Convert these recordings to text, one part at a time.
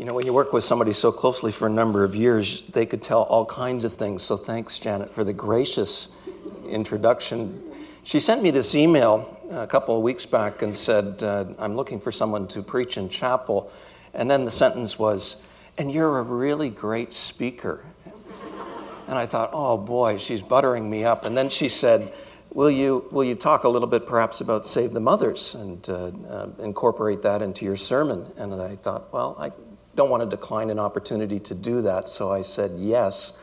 You know, when you work with somebody so closely for a number of years, they could tell all kinds of things. So thanks, Janet, for the gracious introduction. She sent me this email a couple of weeks back and said, uh, I'm looking for someone to preach in chapel. And then the sentence was, and you're a really great speaker. And I thought, oh boy, she's buttering me up. And then she said, Will you, will you talk a little bit perhaps about Save the Mothers and uh, uh, incorporate that into your sermon? And I thought, well, I don't want to decline an opportunity to do that. So I said yes.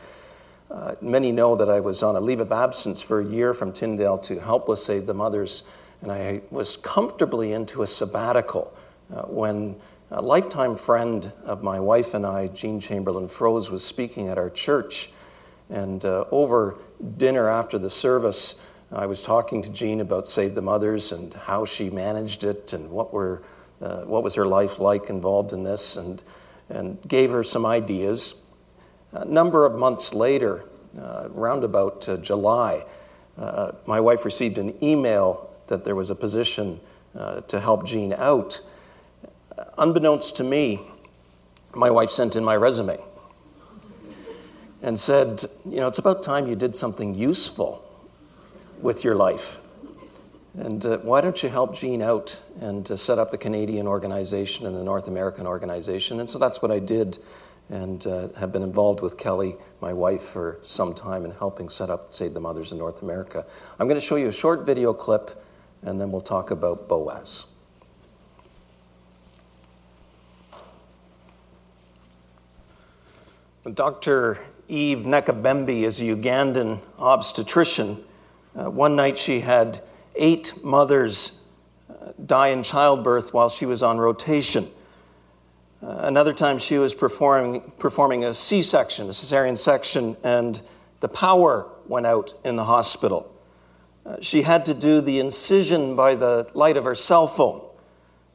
Uh, many know that I was on a leave of absence for a year from Tyndale to help with Save the Mothers, and I was comfortably into a sabbatical uh, when a lifetime friend of my wife and I, Jean Chamberlain Froese, was speaking at our church. And uh, over dinner after the service, I was talking to Jean about Save the Mothers and how she managed it and what, were, uh, what was her life like involved in this, and, and gave her some ideas. A number of months later, uh, around about uh, July, uh, my wife received an email that there was a position uh, to help Jean out. Unbeknownst to me, my wife sent in my resume and said, You know, it's about time you did something useful with your life. And uh, why don't you help Jean out and uh, set up the Canadian organization and the North American organization? And so that's what I did and uh, have been involved with Kelly, my wife, for some time in helping set up Save the Mothers in North America. I'm going to show you a short video clip and then we'll talk about Boaz. Dr. Eve Nakabembe is a Ugandan obstetrician uh, one night she had eight mothers uh, die in childbirth while she was on rotation. Uh, another time she was performing, performing a C section, a cesarean section, and the power went out in the hospital. Uh, she had to do the incision by the light of her cell phone,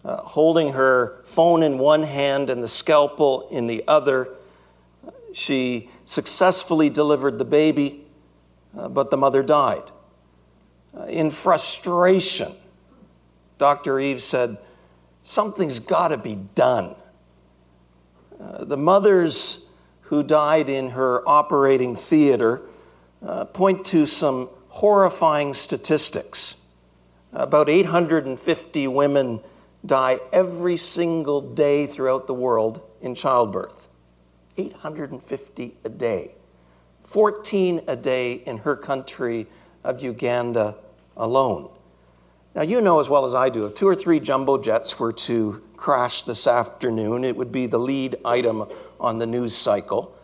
uh, holding her phone in one hand and the scalpel in the other. She successfully delivered the baby, but the mother died. In frustration, Dr. Eve said, Something's got to be done. Uh, the mothers who died in her operating theater uh, point to some horrifying statistics. About 850 women die every single day throughout the world in childbirth. 850 a day. 14 a day in her country of Uganda alone. Now, you know as well as I do, if two or three jumbo jets were to crash this afternoon, it would be the lead item on the news cycle.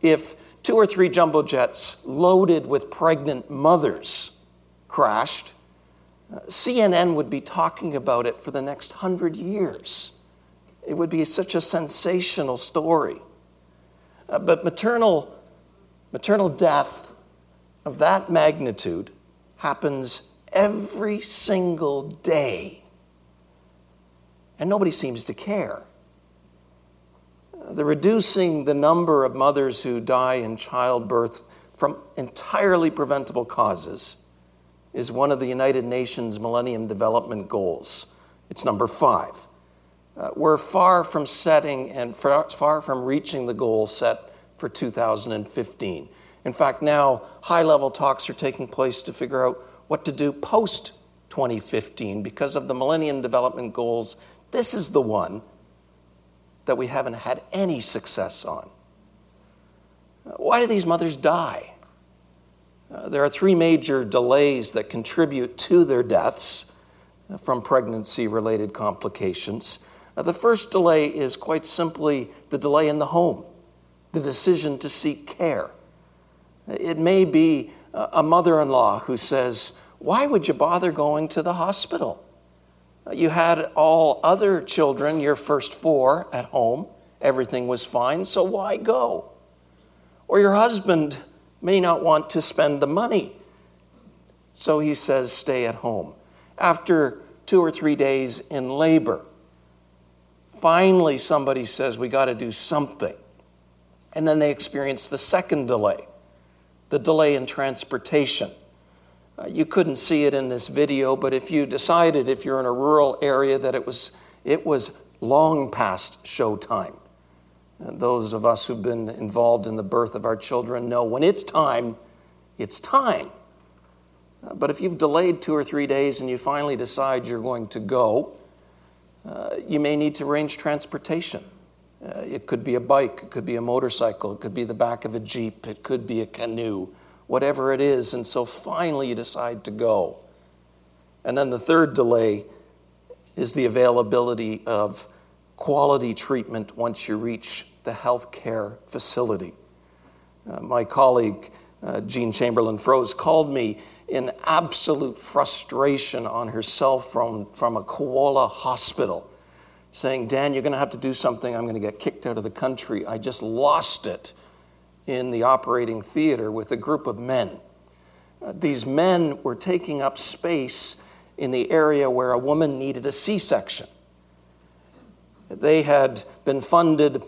If two or three jumbo jets loaded with pregnant mothers crashed, uh, CNN would be talking about it for the next hundred years. It would be such a sensational story. Uh, but maternal, maternal death of that magnitude happens every single day. And nobody seems to care. The reducing the number of mothers who die in childbirth from entirely preventable causes is one of the United Nations Millennium Development Goals. It's number five. Uh, we're far from setting and far, far from reaching the goal set for 2015. In fact, now high level talks are taking place to figure out what to do post 2015 because of the Millennium Development Goals. This is the one that we haven't had any success on. Why do these mothers die? Uh, there are three major delays that contribute to their deaths from pregnancy related complications. Uh, the first delay is quite simply the delay in the home, the decision to seek care. It may be a mother in law who says, Why would you bother going to the hospital? You had all other children, your first four, at home. Everything was fine, so why go? Or your husband may not want to spend the money, so he says, Stay at home. After two or three days in labor, finally somebody says, We got to do something. And then they experience the second delay the delay in transportation. Uh, you couldn't see it in this video, but if you decided, if you're in a rural area, that it was, it was long past showtime, those of us who've been involved in the birth of our children know when it's time, it's time. Uh, but if you've delayed two or three days and you finally decide you're going to go, uh, you may need to arrange transportation. Uh, it could be a bike, it could be a motorcycle, it could be the back of a Jeep, it could be a canoe, whatever it is. And so finally you decide to go. And then the third delay is the availability of quality treatment once you reach the healthcare facility. Uh, my colleague, uh, Jean Chamberlain Froese, called me in absolute frustration on herself phone from a koala hospital, saying, Dan, you're going to have to do something. I'm going to get kicked out of the country. I just lost it in the operating theater with a group of men. Uh, these men were taking up space in the area where a woman needed a C section. They had been funded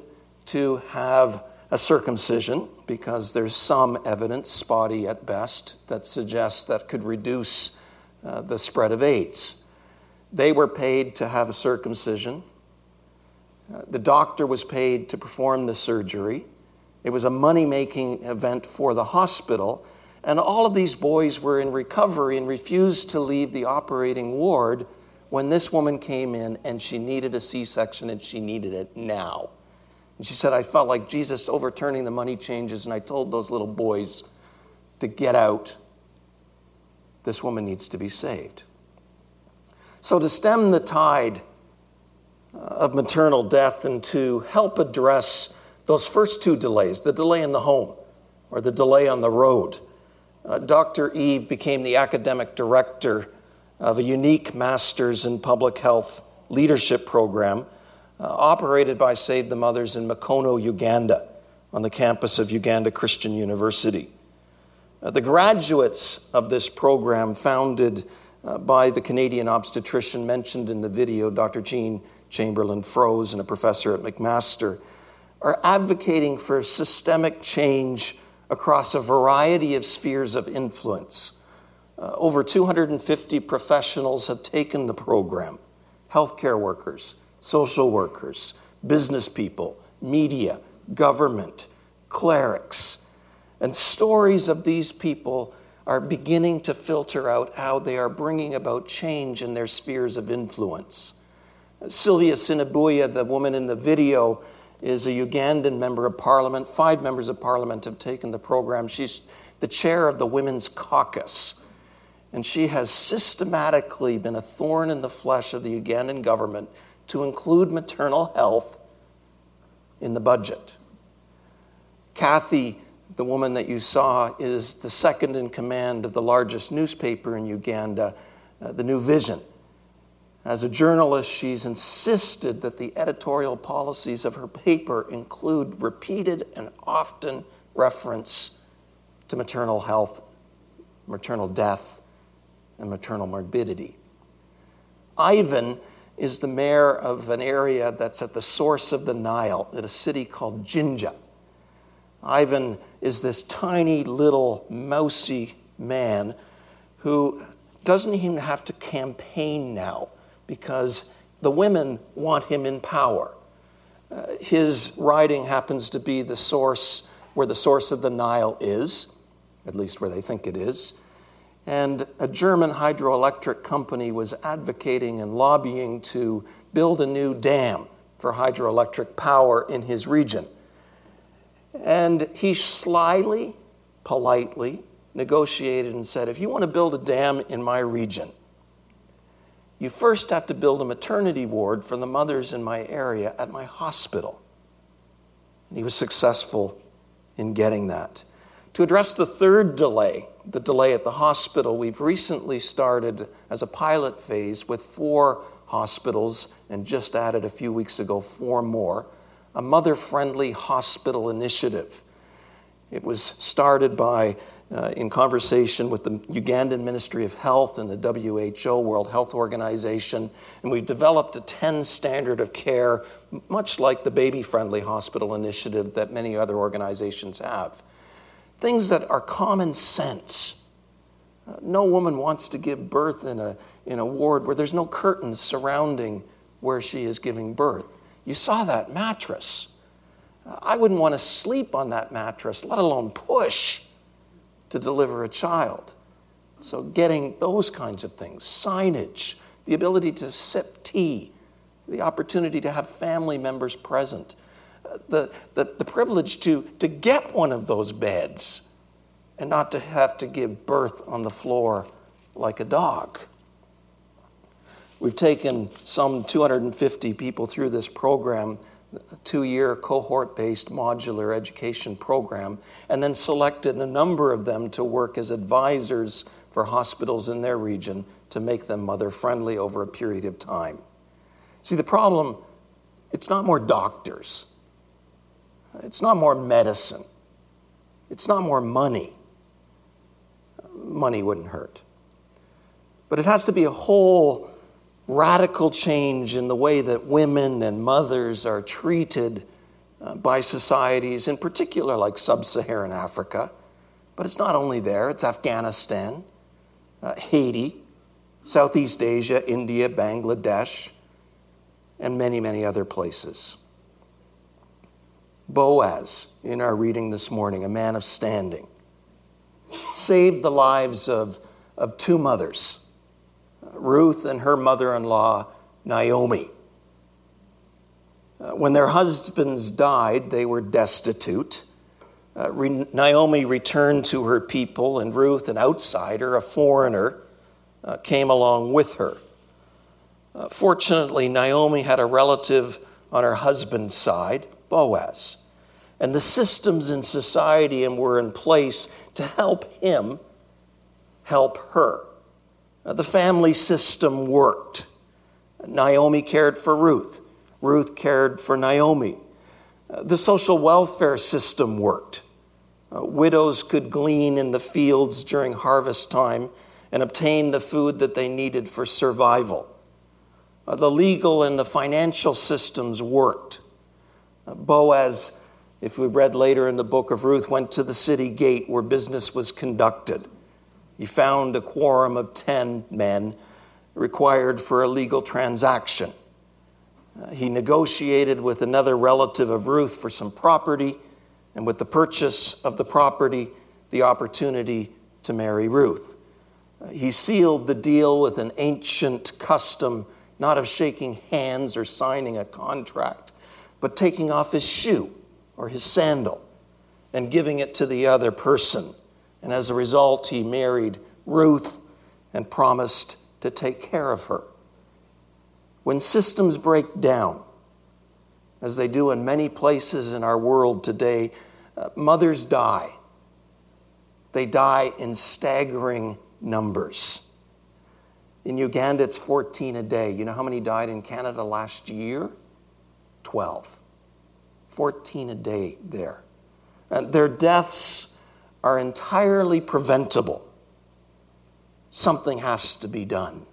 to have a circumcision because there's some evidence, spotty at best, that suggests that could reduce uh, the spread of AIDS. They were paid to have a circumcision. The doctor was paid to perform the surgery. It was a money making event for the hospital. And all of these boys were in recovery and refused to leave the operating ward when this woman came in and she needed a C section and she needed it now. And she said, I felt like Jesus overturning the money changes, and I told those little boys to get out. This woman needs to be saved. So, to stem the tide of maternal death and to help address those first two delays the delay in the home or the delay on the road, uh, Dr. Eve became the academic director of a unique master's in public health leadership program uh, operated by Save the Mothers in Mukono, Uganda, on the campus of Uganda Christian University. Uh, the graduates of this program, founded uh, by the Canadian obstetrician mentioned in the video, Dr. Jean Chamberlain Froese, and a professor at McMaster, are advocating for systemic change across a variety of spheres of influence. Uh, over 250 professionals have taken the program healthcare workers, social workers, business people, media, government, clerics. And stories of these people are beginning to filter out how they are bringing about change in their spheres of influence. Sylvia Ssinabulya, the woman in the video, is a Ugandan member of parliament. Five members of parliament have taken the program. She's the chair of the Women's Caucus. And she has systematically been a thorn in the flesh of the Ugandan government to include maternal health in the budget. Kathy, the woman that you saw, is the second in command of the largest newspaper in Uganda, uh, the New Vision. As a journalist, she's insisted that the editorial policies of her paper include repeated and often reference to maternal health, maternal death, and maternal morbidity. Ivan is the mayor of an area that's at the source of the Nile in a city called Jinja. Ivan is this tiny little mousy man who doesn't even have to campaign now because the women want him in power. Uh, his writing happens to be the source where the source of the Nile is, at least where they think it is. And a German hydroelectric company was advocating and lobbying to build a new dam for hydroelectric power in his region. And he slyly, politely negotiated and said, If you want to build a dam in my region, you first have to build a maternity ward for the mothers in my area at my hospital. And he was successful in getting that. To address the third delay, the delay at the hospital, we've recently started as a pilot phase with four hospitals and just added a few weeks ago four more, a mother friendly hospital initiative. It was started by, uh, in conversation with the Ugandan Ministry of Health and the WHO, World Health Organization, and we've developed a 10 standard of care, much like the baby friendly hospital initiative that many other organizations have things that are common sense. Uh, no woman wants to give birth in a, in a ward where there's no curtains surrounding where she is giving birth. You saw that mattress. I wouldn't want to sleep on that mattress, let alone push to deliver a child. So, getting those kinds of things, signage, the ability to sip tea, the opportunity to have family members present, uh, the, the, the privilege to, to get one of those beds and not to have to give birth on the floor like a dog. We've taken some 250 people through this program, two year cohort based modular education program, and then selected a number of them to work as advisors for hospitals in their region to make them mother friendly over a period of time. See, the problem, it's not more doctors, it's not more medicine, it's not more money. Money wouldn't hurt. But it has to be a whole radical change in the way that women and mothers are treated uh, by societies, in particular like sub Saharan Africa. But it's not only there, it's Afghanistan, uh, Haiti, Southeast Asia, India, Bangladesh, and many, many other places. Boaz, in our reading this morning, a man of standing, saved the lives of, of two mothers, Ruth and her mother in law, Naomi. Uh, when their husbands died, they were destitute. Uh, re- Naomi returned to her people, and Ruth, an outsider, a foreigner, uh, came along with her. Uh, fortunately, Naomi had a relative on her husband's side, Boaz. And the systems in society were in place to help him help her. Uh, the family system worked. Naomi cared for Ruth, Ruth cared for Naomi. Uh, the social welfare system worked. Uh, widows could glean in the fields during harvest time and obtain the food that they needed for survival. The legal and the financial systems worked. Boaz, if we read later in the book of Ruth, went to the city gate where business was conducted. He found a quorum of 10 men required for a legal transaction. Uh, he negotiated with another relative of Ruth for some property and with the purchase of the property, the opportunity to marry Ruth. He sealed the deal with an ancient custom, not of shaking hands or signing a contract, but taking off his shoe or his sandal and giving it to the other person. And as a result, he married Ruth and promised to take care of her. When systems break down, as they do in many places in our world today, uh, mothers die. They die in staggering numbers. In Uganda, it's 14 a day. You know how many died in Canada last year? 12. 14 a day there. And their deaths are entirely preventable. Something has to be done.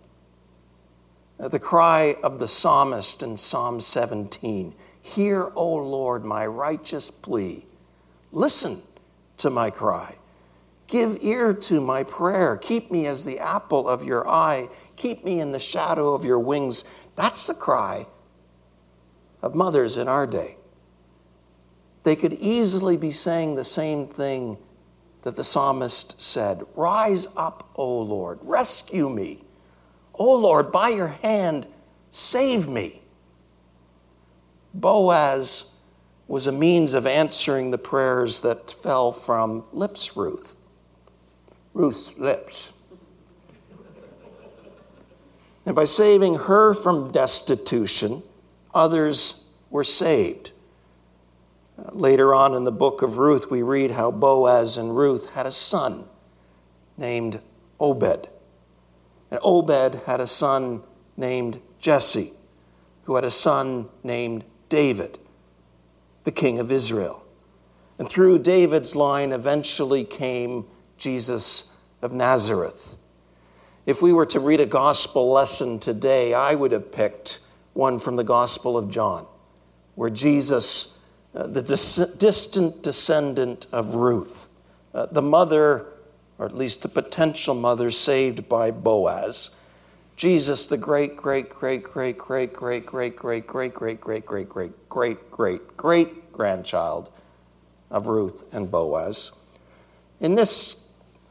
The cry of the psalmist in Psalm 17 Hear, O Lord, my righteous plea. Listen to my cry. Give ear to my prayer. Keep me as the apple of your eye. Keep me in the shadow of your wings. That's the cry of mothers in our day. They could easily be saying the same thing that the psalmist said Rise up, O Lord, rescue me. O Lord, by your hand, save me. Boaz was a means of answering the prayers that fell from lips Ruth. Ruth's lips. And by saving her from destitution, others were saved. Later on in the book of Ruth, we read how Boaz and Ruth had a son named Obed. And Obed had a son named Jesse, who had a son named David, the king of Israel. And through David's line eventually came Jesus of Nazareth. If we were to read a gospel lesson today, I would have picked one from the Gospel of John, where Jesus uh, the dis- distant descendant of Ruth, uh, the mother, or at least the potential mother saved by Boaz, Jesus, the great, great, great, great, great, great, great, great, great, great, great, great, great, great, great, great great grandchild of Ruth and Boaz. In this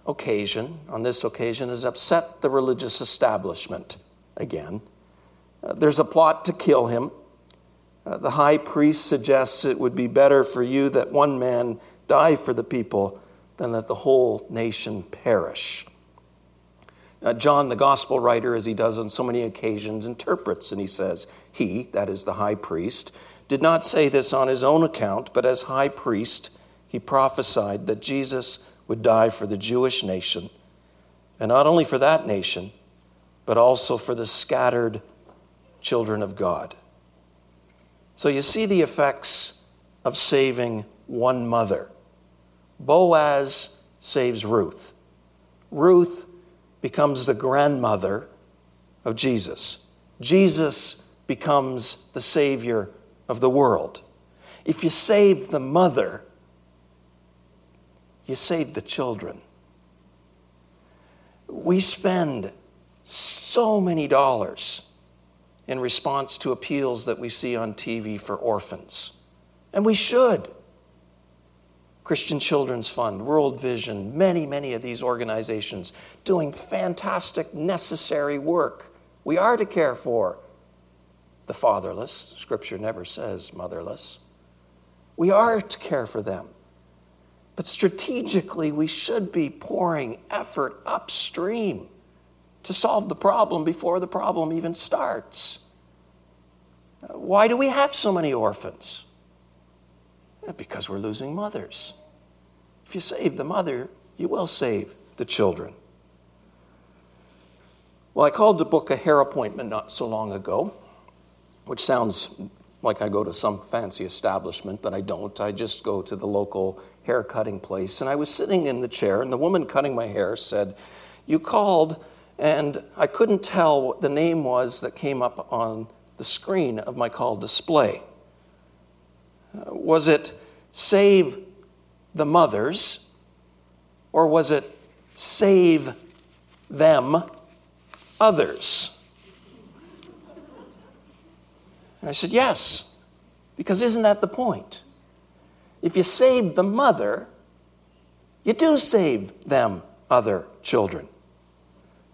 occasion, on this occasion, has upset the religious establishment again. Uh, there's a plot to kill him. Uh, the high priest suggests it would be better for you that one man die for the people than that the whole nation perish. John, the gospel writer, as he does on so many occasions, interprets and he says, He, that is the high priest, did not say this on his own account, but as high priest, he prophesied that Jesus would die for the Jewish nation, and not only for that nation, but also for the scattered children of God. So you see the effects of saving one mother. Boaz saves Ruth. Ruth becomes the grandmother of Jesus. Jesus becomes the Savior of the world. If you save the mother, you save the children. We spend so many dollars in response to appeals that we see on TV for orphans, and we should. Christian Children's Fund, World Vision, many, many of these organizations doing fantastic, necessary work. We are to care for the fatherless. Scripture never says motherless. We are to care for them. But strategically, we should be pouring effort upstream to solve the problem before the problem even starts. Why do we have so many orphans? Because we're losing mothers. If you save the mother, you will save the children. Well, I called to book a hair appointment not so long ago, which sounds like I go to some fancy establishment, but I don't. I just go to the local hair cutting place. And I was sitting in the chair, and the woman cutting my hair said, You called, and I couldn't tell what the name was that came up on the screen of my call display. Uh, was it Save the Mothers, or was it Save Them Others? And I said, Yes, because isn't that the point? If you save the mother, you do save them other children.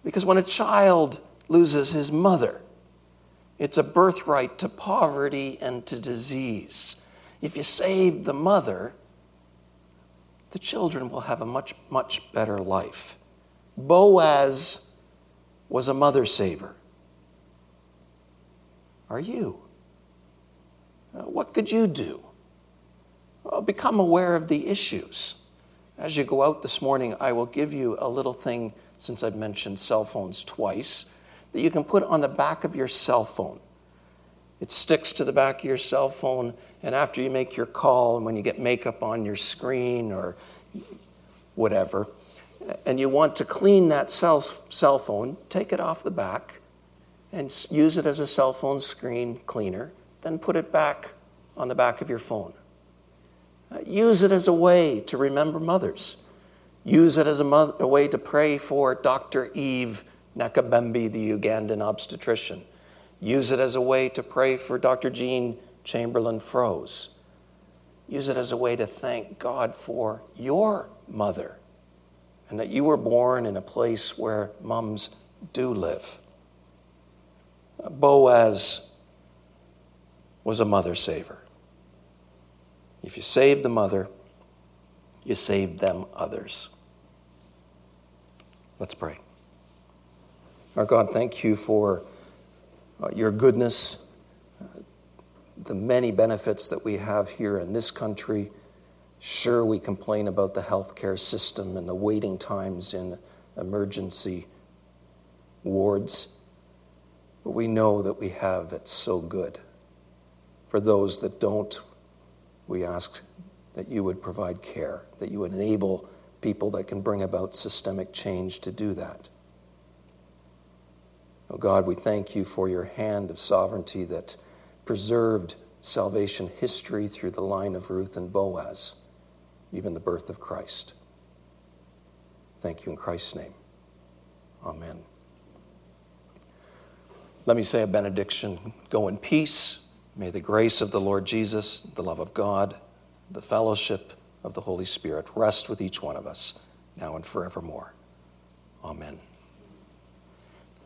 Because when a child loses his mother, it's a birthright to poverty and to disease. If you save the mother, the children will have a much, much better life. Boaz was a mother saver. Are you? Uh, what could you do? Well, become aware of the issues. As you go out this morning, I will give you a little thing, since I've mentioned cell phones twice, that you can put on the back of your cell phone. It sticks to the back of your cell phone, and after you make your call, and when you get makeup on your screen or whatever, and you want to clean that cell, cell phone, take it off the back and use it as a cell phone screen cleaner, then put it back on the back of your phone. Uh, use it as a way to remember mothers. Use it as a, mo- a way to pray for Dr. Eve Nakabembe, the Ugandan obstetrician. Use it as a way to pray for Dr. Jean Chamberlain Froese. Use it as a way to thank God for your mother and that you were born in a place where mums do live. Uh, Boaz was a mother saver. If you save the mother, you save them others. Let's pray. Our God, thank you for uh, your goodness, uh, the many benefits that we have here in this country. Sure, we complain about the healthcare system and the waiting times in emergency wards, but we know that we have it so good. For those that don't, we ask that you would provide care, that you would enable people that can bring about systemic change to do that. Oh God, we thank you for your hand of sovereignty that preserved salvation history through the line of Ruth and Boaz, even the birth of Christ. Thank you in Christ's name. Amen. Let me say a benediction. Go in peace. May the grace of the Lord Jesus, the love of God, the fellowship of the Holy Spirit rest with each one of us now and forevermore. Amen.